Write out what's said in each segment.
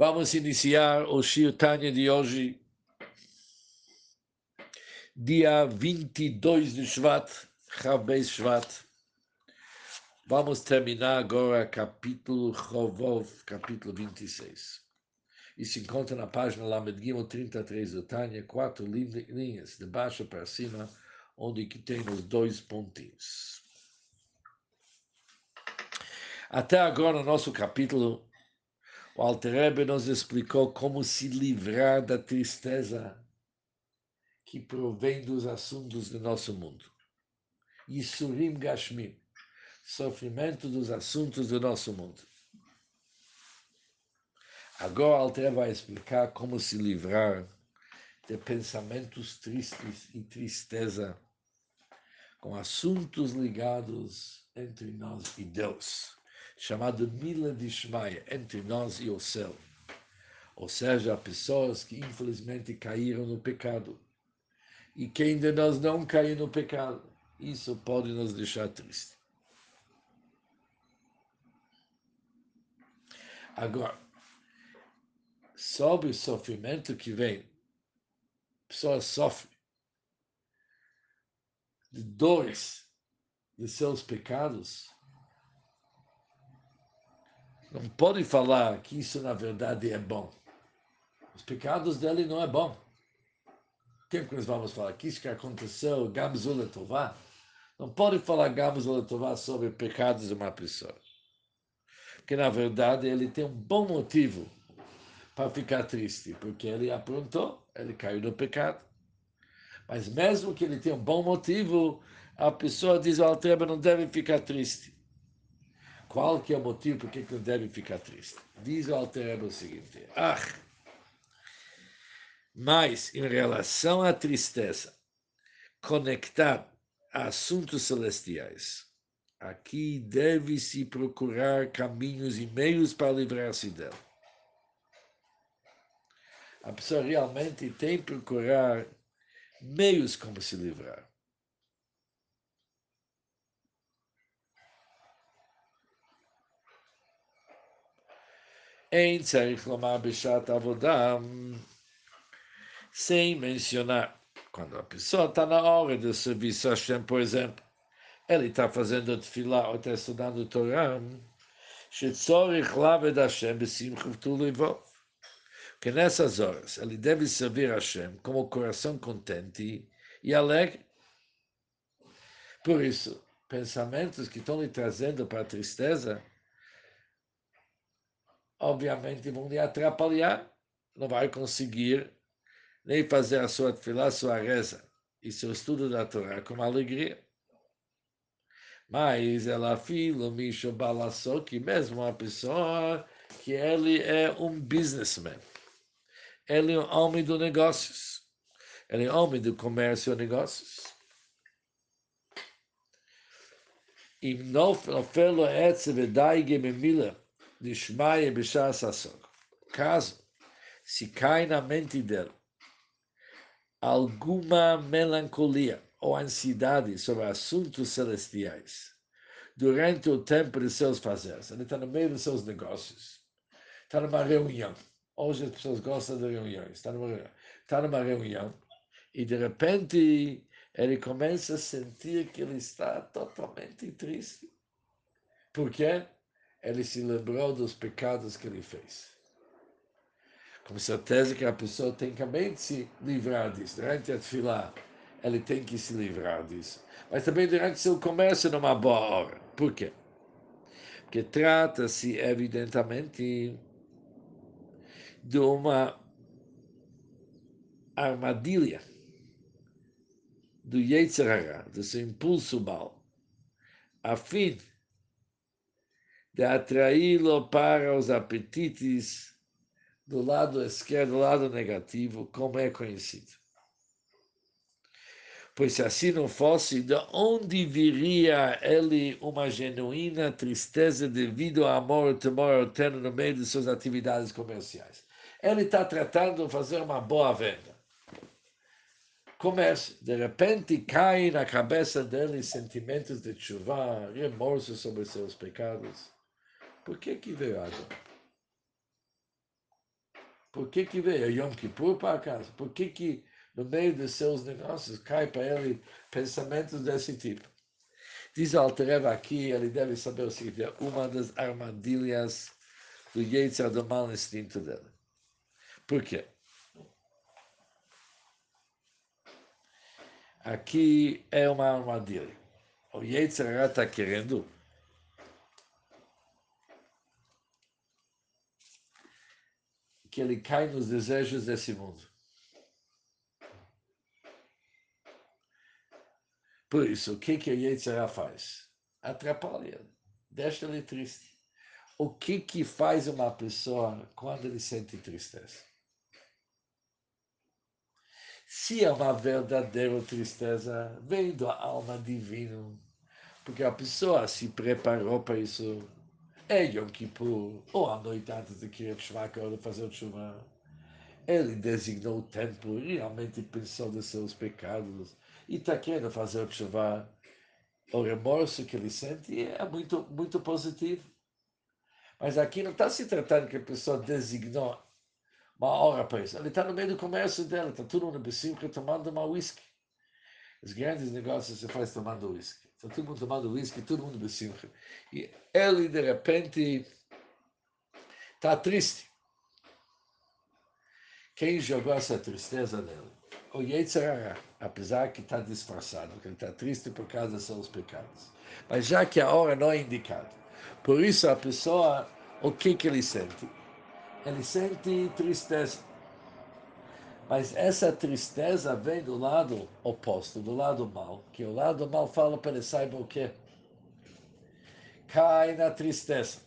Vamos iniciar o Shir Tanya de hoje, dia 22 de Shvat, Chavbeis Shvat. Vamos terminar agora capítulo Chovov, capítulo 26. E se encontra na página Lamed Gimel 33 do Tanya, quatro linhas de baixo para cima, onde que tem os dois pontinhos. Até agora, no nosso capítulo, o Alter Rebbe nos explicou como se livrar da tristeza que provém dos assuntos do nosso mundo. Yisurim Gashmim, sofrimento dos assuntos do nosso mundo. Agora o Alter vai explicar como se livrar de pensamentos tristes e tristeza com assuntos ligados entre nós e Deus chamado Mila de Shmaya, entre nós e o céu. Ou seja, pessoas que infelizmente caíram no pecado. E quem de nós não caiu no pecado, isso pode nos deixar triste. Agora, sobre o sofrimento que vem, pessoas sofrem de dores de seus pecados, não pode falar que isso na verdade é bom. Os pecados dele não é bom. O que, nós vamos falar? Que isso que aconteceu, Gamzul Tová? Não pode falar Gamzul Tová sobre pecados de uma pessoa. Porque na verdade ele tem um bom motivo para ficar triste, porque ele aprontou, ele caiu no pecado. Mas mesmo que ele tenha um bom motivo, a pessoa diz, o Altreba não deve ficar triste. Qual que é o motivo por que não deve ficar triste? Diz o Alter o seguinte, ah, mas em relação à tristeza, conectar a assuntos celestiais, aqui deve-se procurar caminhos e meios para livrar-se dela. A pessoa realmente tem que procurar meios como se livrar. Em Tzarich Lomar Bishat Avodah, sem mencionar, quando a pessoa está na hora do serviço a Hashem, por exemplo, ele está fazendo tefilá ou está estudando Torah, שצורך לעבד השם בשמחה וטוב לבו. Que nessas horas ele deve servir a Hashem com o coração contente e alegre. Por isso, pensamentos que estão lhe trazendo para a tristeza, obviamente vão lhe atrapalhar, não vai conseguir nem fazer a sua a sua reza e seu estudo da Torá com alegria. Mas ela filo Misho Balassou, que mesmo uma pessoa que ele é um businessman, ele é um homem de negócios, ele é um homem do comércio e negócios. E não felo etze vedaige memila, Nishmaye Bishas Asok. Caso se cai na mente dele alguma melancolia ou ansiedade sobre assuntos celestiais durante o tempo de seus fazeres, ele está no meio dos seus negócios, está numa reunião. Hoje as pessoas gostam de reuniões. Está numa, está numa reunião e de repente ele começa a sentir que ele está totalmente triste. Por quê? Ele se lembrou dos pecados que ele fez. Com certeza que a pessoa tem também de se livrar disso. Durante a tefilá, ele tem que se livrar disso. Mas também durante seu comércio, numa boa hora. Por quê? Porque trata-se, evidentemente, de uma armadilha do Yetzirah, do seu impulso mal, a fim de atraí-lo para os apetites do lado esquerdo, do lado negativo, como é conhecido. Pois se assim não fosse, de onde viria ele uma genuína tristeza devido ao amor e temor eterno no meio de suas atividades comerciais? Ele está tratando de fazer uma boa venda. Começa, de repente cai na cabeça dele sentimentos de chuva, remorso sobre seus pecados por que que veio água? Por que, que veio Yom Kippur para casa? Por que, que no meio dos seus negócios cai para ele pensamentos desse tipo? Diz o Altereva aqui, ele deve saber o seguinte, é uma das armadilhas do Yetzirah do mal instinto dele. Por quê? Aqui é uma armadilha. O Yetzirah está querendo que ele cai nos desejos desse mundo. Por isso, o que, que a Yetzirah faz? Atrapalha deixa ele triste. O que, que faz uma pessoa quando ele sente tristeza? Se é uma verdadeira tristeza, vem da alma divina, porque a pessoa se preparou para isso é Yom Kippur, ou a noite antes de Kiryat que hora de fazer o Shema. Ele designou o tempo e realmente pensou dos seus pecados e está querendo fazer o Shema. O remorso que ele sente é muito, muito positivo. Mas aqui não está se tratando que a pessoa designou uma hora para isso. Ele está no meio do comércio dela, está todo mundo bem tomando uma whisky. Os grandes negócios se faz tomando whisky. Está todo mundo tomando whisky, todo mundo besimcha. E ele, de repente, está triste. Quem jogou essa tristeza nele? O Yetzirah, apesar que está disfarçado, que ele está triste por causa dos seus pecados. Mas já que a hora não é indicada. Por isso a pessoa, o que, que ele sente? Ele sente tristeza. Mas essa tristeza vem do lado oposto, do lado mal, que o lado mal fala para ele saiba o quê? Cai na tristeza.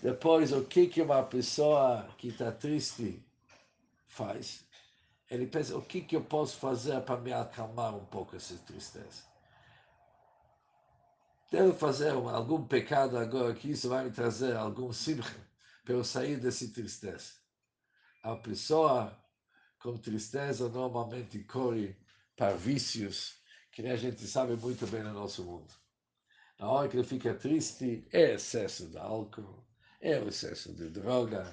Depois, o que, que uma pessoa que está triste faz? Ele pensa, o que, que eu posso fazer para me acalmar um pouco essa tristeza? Devo fazer algum pecado agora que isso vai me trazer algum simcha para eu sair dessa tristeza. A pessoa com tristeza normalmente corre para vícios que a gente sabe muito bem no nosso mundo. Na hora que ele fica triste, é excesso de álcool, é o excesso de droga,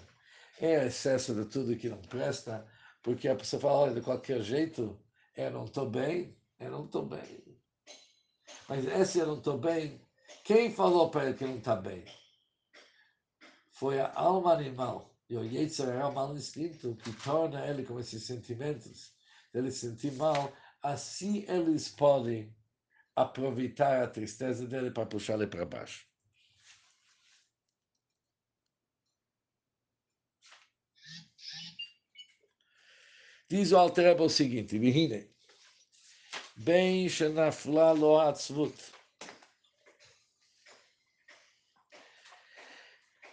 é excesso de tudo que não presta, porque a pessoa fala, olha, de qualquer jeito, eu não estou bem, eu não estou bem. Mas esse eu não estou bem, quem falou para ele que não está bem? Foi a alma animal e o Yetzer é o mau instinto que torna ele com esses sentimentos, ele sentir mal, assim eles podem aproveitar a tristeza dele para puxar ele para baixo. Diz o Alter o seguinte, Vihine, bem shenafla lo atzvut,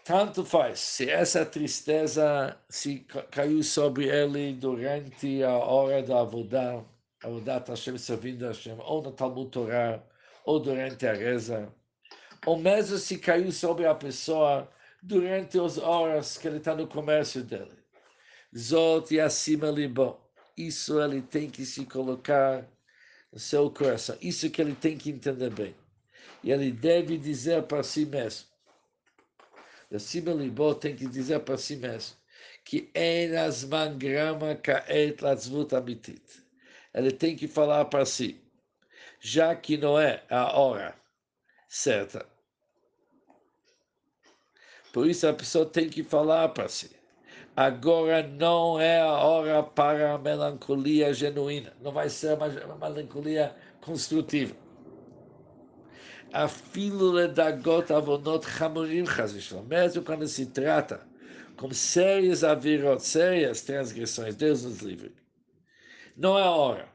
Tanto faz, se essa tristeza se caiu sobre ele durante a hora da Avodah, a Avodah Hashem servindo Hashem, ou no Talmud Torah, ou durante a reza, ou mesmo se caiu sobre a pessoa durante as horas que ele está no comércio dele. Zot e acima libo. Isso ele tem que se colocar no seu coração. Isso que ele tem que entender bem. E ele deve dizer para si mesmo Acima Libó tem que dizer para si mesmo que Enasman Grama Kaet Latzvut Amitit. Ele tem que falar para si, já que não é a hora certa. Por isso a pessoa tem que falar para si. Agora não é a hora para a melancolia genuína. Não vai ser uma melancolia construtiva afilo ledagot avonot chazishlam. Mesmo quando se trata com sérias avirot, sérias transgressões, Deus nos livre. Não é hora.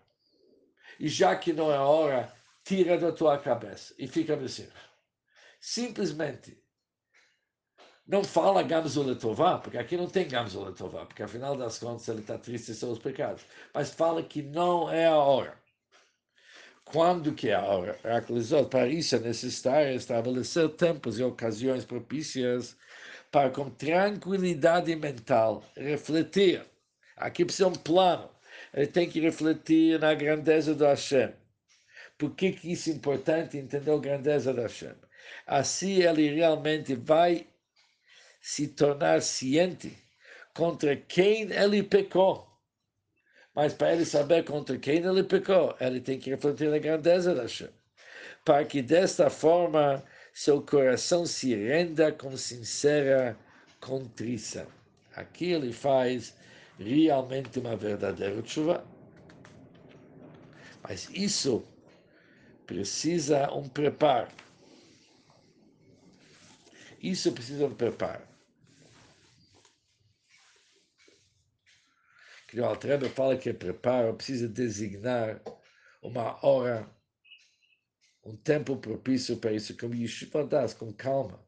E já que não é hora, tira da tua cabeça e fica assim. Simplesmente não fala Gamzuletová, porque aqui não tem Gamzuletová, porque afinal das contas ele está triste de seus pecados. Mas fala que não é a hora. Quando que a hora? Para isso é necessário estabelecer tempos e ocasiões propícias para, com tranquilidade mental, refletir. Aqui precisa um plano. Ele tem que refletir na grandeza do Hashem. Por que, que isso é importante entender a grandeza do Hashem? Assim ele realmente vai se tornar ciente contra quem ele pecou. Mas para ele saber contra quem ele pecou, ele tem que refletir na grandeza da Hashem. Para que desta forma seu coração se renda com sincera contrição. Aqui ele faz realmente uma verdadeira chuva. Mas isso precisa um preparo. Isso precisa um preparo. Que o Altrebe fala que preparo precisa designar uma hora, um tempo propício para isso, como Yeshiva das, com calma,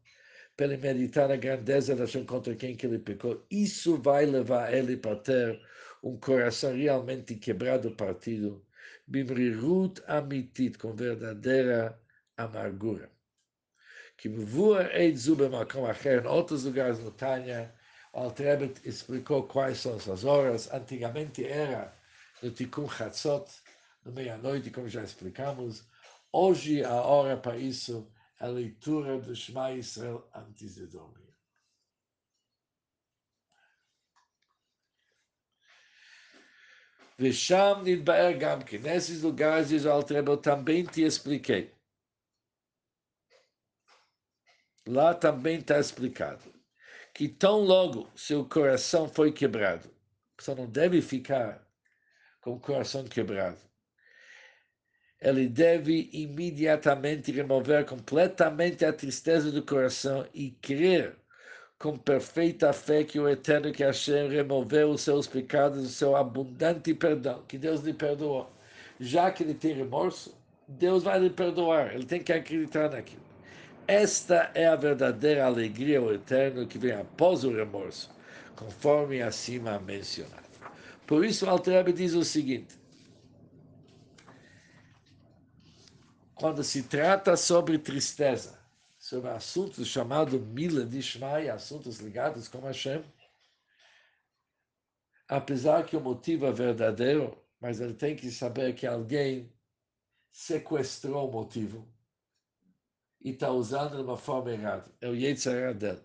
para ele meditar a grandeza da Hashem contra quem que ele pecou. Isso vai levar ele para ter um coração realmente quebrado, partido, bimrirut amitit, com verdadeira amargura. Que Mvua Eid Zube Makom Acher, em outros lugares no Tânia, Altrebet explicou quais são essas horas. Antigamente era no Tikkun Chatzot, no meia-noite, como já explicamos. Hoje a hora para isso é a leitura do Shema Israel antes de dormir. ושם נתבהר גם כן, nesses lugares, diz o Altrebe, eu também te expliquei. que tão logo seu coração foi quebrado, você não deve ficar com o coração quebrado. Ele deve imediatamente remover completamente a tristeza do coração e crer com perfeita fé que o Eterno que Hashem removeu os seus pecados, o seu abundante perdão, que Deus lhe perdoou. Já que ele tem remorso, Deus vai lhe perdoar, ele tem que acreditar naquilo. Esta é a verdadeira alegria o eterno que vem após o remorso, conforme acima mencionado. Por isso, Altrebe diz o seguinte: quando se trata sobre tristeza, sobre assuntos chamados Mila de Shmai, assuntos ligados com Hashem, apesar que o motivo é verdadeiro, mas ele tem que saber que alguém sequestrou o motivo e está usando de uma forma errada. É o Yetzirah dele.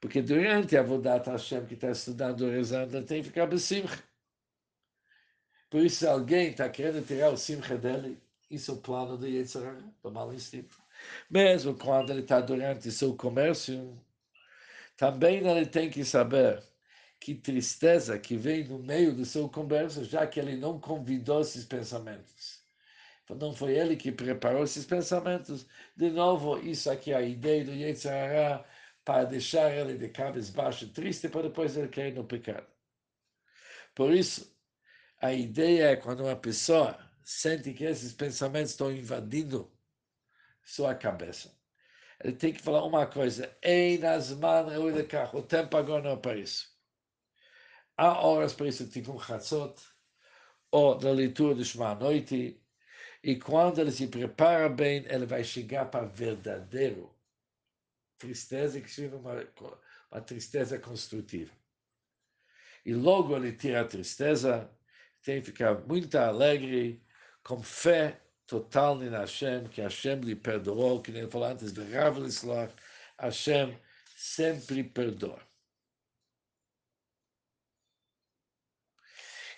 Porque durante a Vodat Hashem que está estudando o rezando, tem que ficar besimcha. Por isso, alguém está querendo tirar o simcha dele, isso é o plano do Yetzirah, do mal instinto. Mesmo quando ele está durante seu comércio, também ele tem que saber que tristeza que vem no meio do seu comércio, já que ele não convidou esses pensamentos. Não foi ele que preparou esses pensamentos. De novo, isso aqui é a ideia do Yetzirah para deixar ele de cabeça baixa, triste, para depois ele cair no pecado. Por isso, a ideia é quando uma pessoa sente que esses pensamentos estão invadindo sua cabeça. Ele tem que falar uma coisa: o tempo agora não é para isso. Há horas para isso, um chatzot, ou na leitura do Shema noite, e quando ele se prepara bem, ele vai chegar para verdadeiro tristeza, que seja uma, uma tristeza construtiva. E logo ele tira a tristeza, tem que ficar muito alegre, com fé total em Hashem, que Hashem lhe perdoou, que nem falou antes de Rav Hashem sempre perdoa.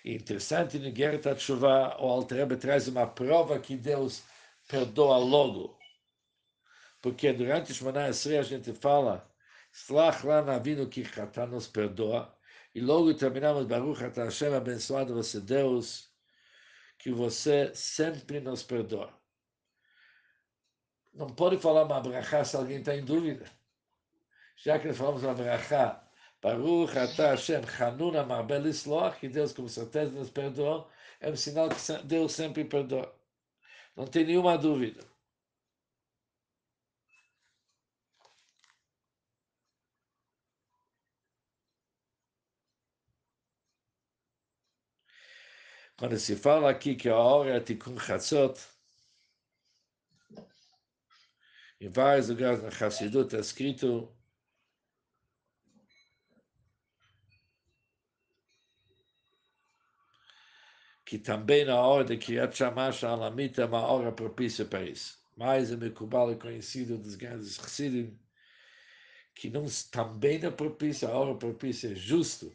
Interessante, no Gerta Tshuva, o Altrebe traz uma prova que Deus perdoa logo. Porque durante Shemana Esrei a gente fala, Slach lá Avinu que Chata nos perdoa. E logo terminamos, Baruch Ata Hashem, abençoado você Deus, que você sempre nos perdoa. Não pode falar uma brachá se alguém está em dúvida. Já que falamos uma brachá Baruch Ata Hashem Hanuna Marbel Isloach, que Deus com certeza nos perdoou, é um sinal que Deus sempre perdoa. Não tem nenhuma dúvida. Quando se fala aqui que a hora é Tikkun Chatzot, em vários lugares na Chassidut está escrito que também na hora de Kriyat Shamash Alamita é uma hora propícia para isso. Mais é Mekubal é conhecido dos grandes Chassidim, que não também é propício, a hora propícia é justo,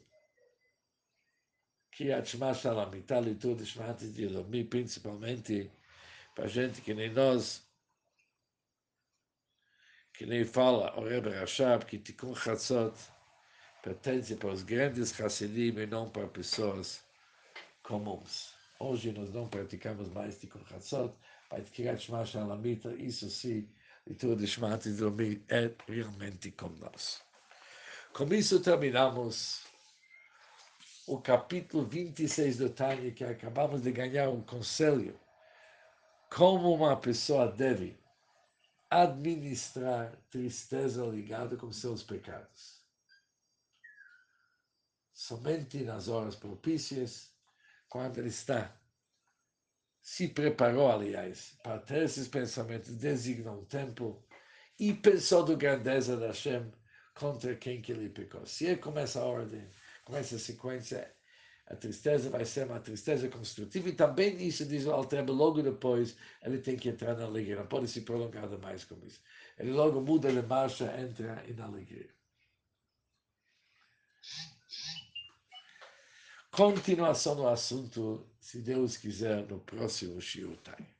que a Shema Shalamita, a leitura de Shema de Elohim, principalmente para gente que nem nós, que nem fala o Rebbe Rashab, que Tikkun Chatzot pertence para os grandes Hassidim e não para pessoas comuns. Hoje nós não praticamos mais Tikkun Chatzot, mas Kirat Shema Shalamita, isso sim, leitura de Shema de Elohim é realmente como nós. Com isso terminamos o capítulo 26 do Tânia, que acabamos de ganhar um conselho, como uma pessoa deve administrar tristeza ligada com seus pecados. Somente nas horas propícias, quando ele está, se preparou, aliás, para ter esses pensamentos, designou um tempo e pensou da grandeza da Hashem contra quem que ele pecou. Se ele começa a ordem com essa sequência, a tristeza vai ser uma tristeza construtiva e também isso diz o Altrebe, logo depois ele tem que entrar na alegria, não pode se prolongar mais com isso. Ele logo muda de marcha, entra na alegria. Continuação do assunto, se Deus quiser, no próximo Shiutai.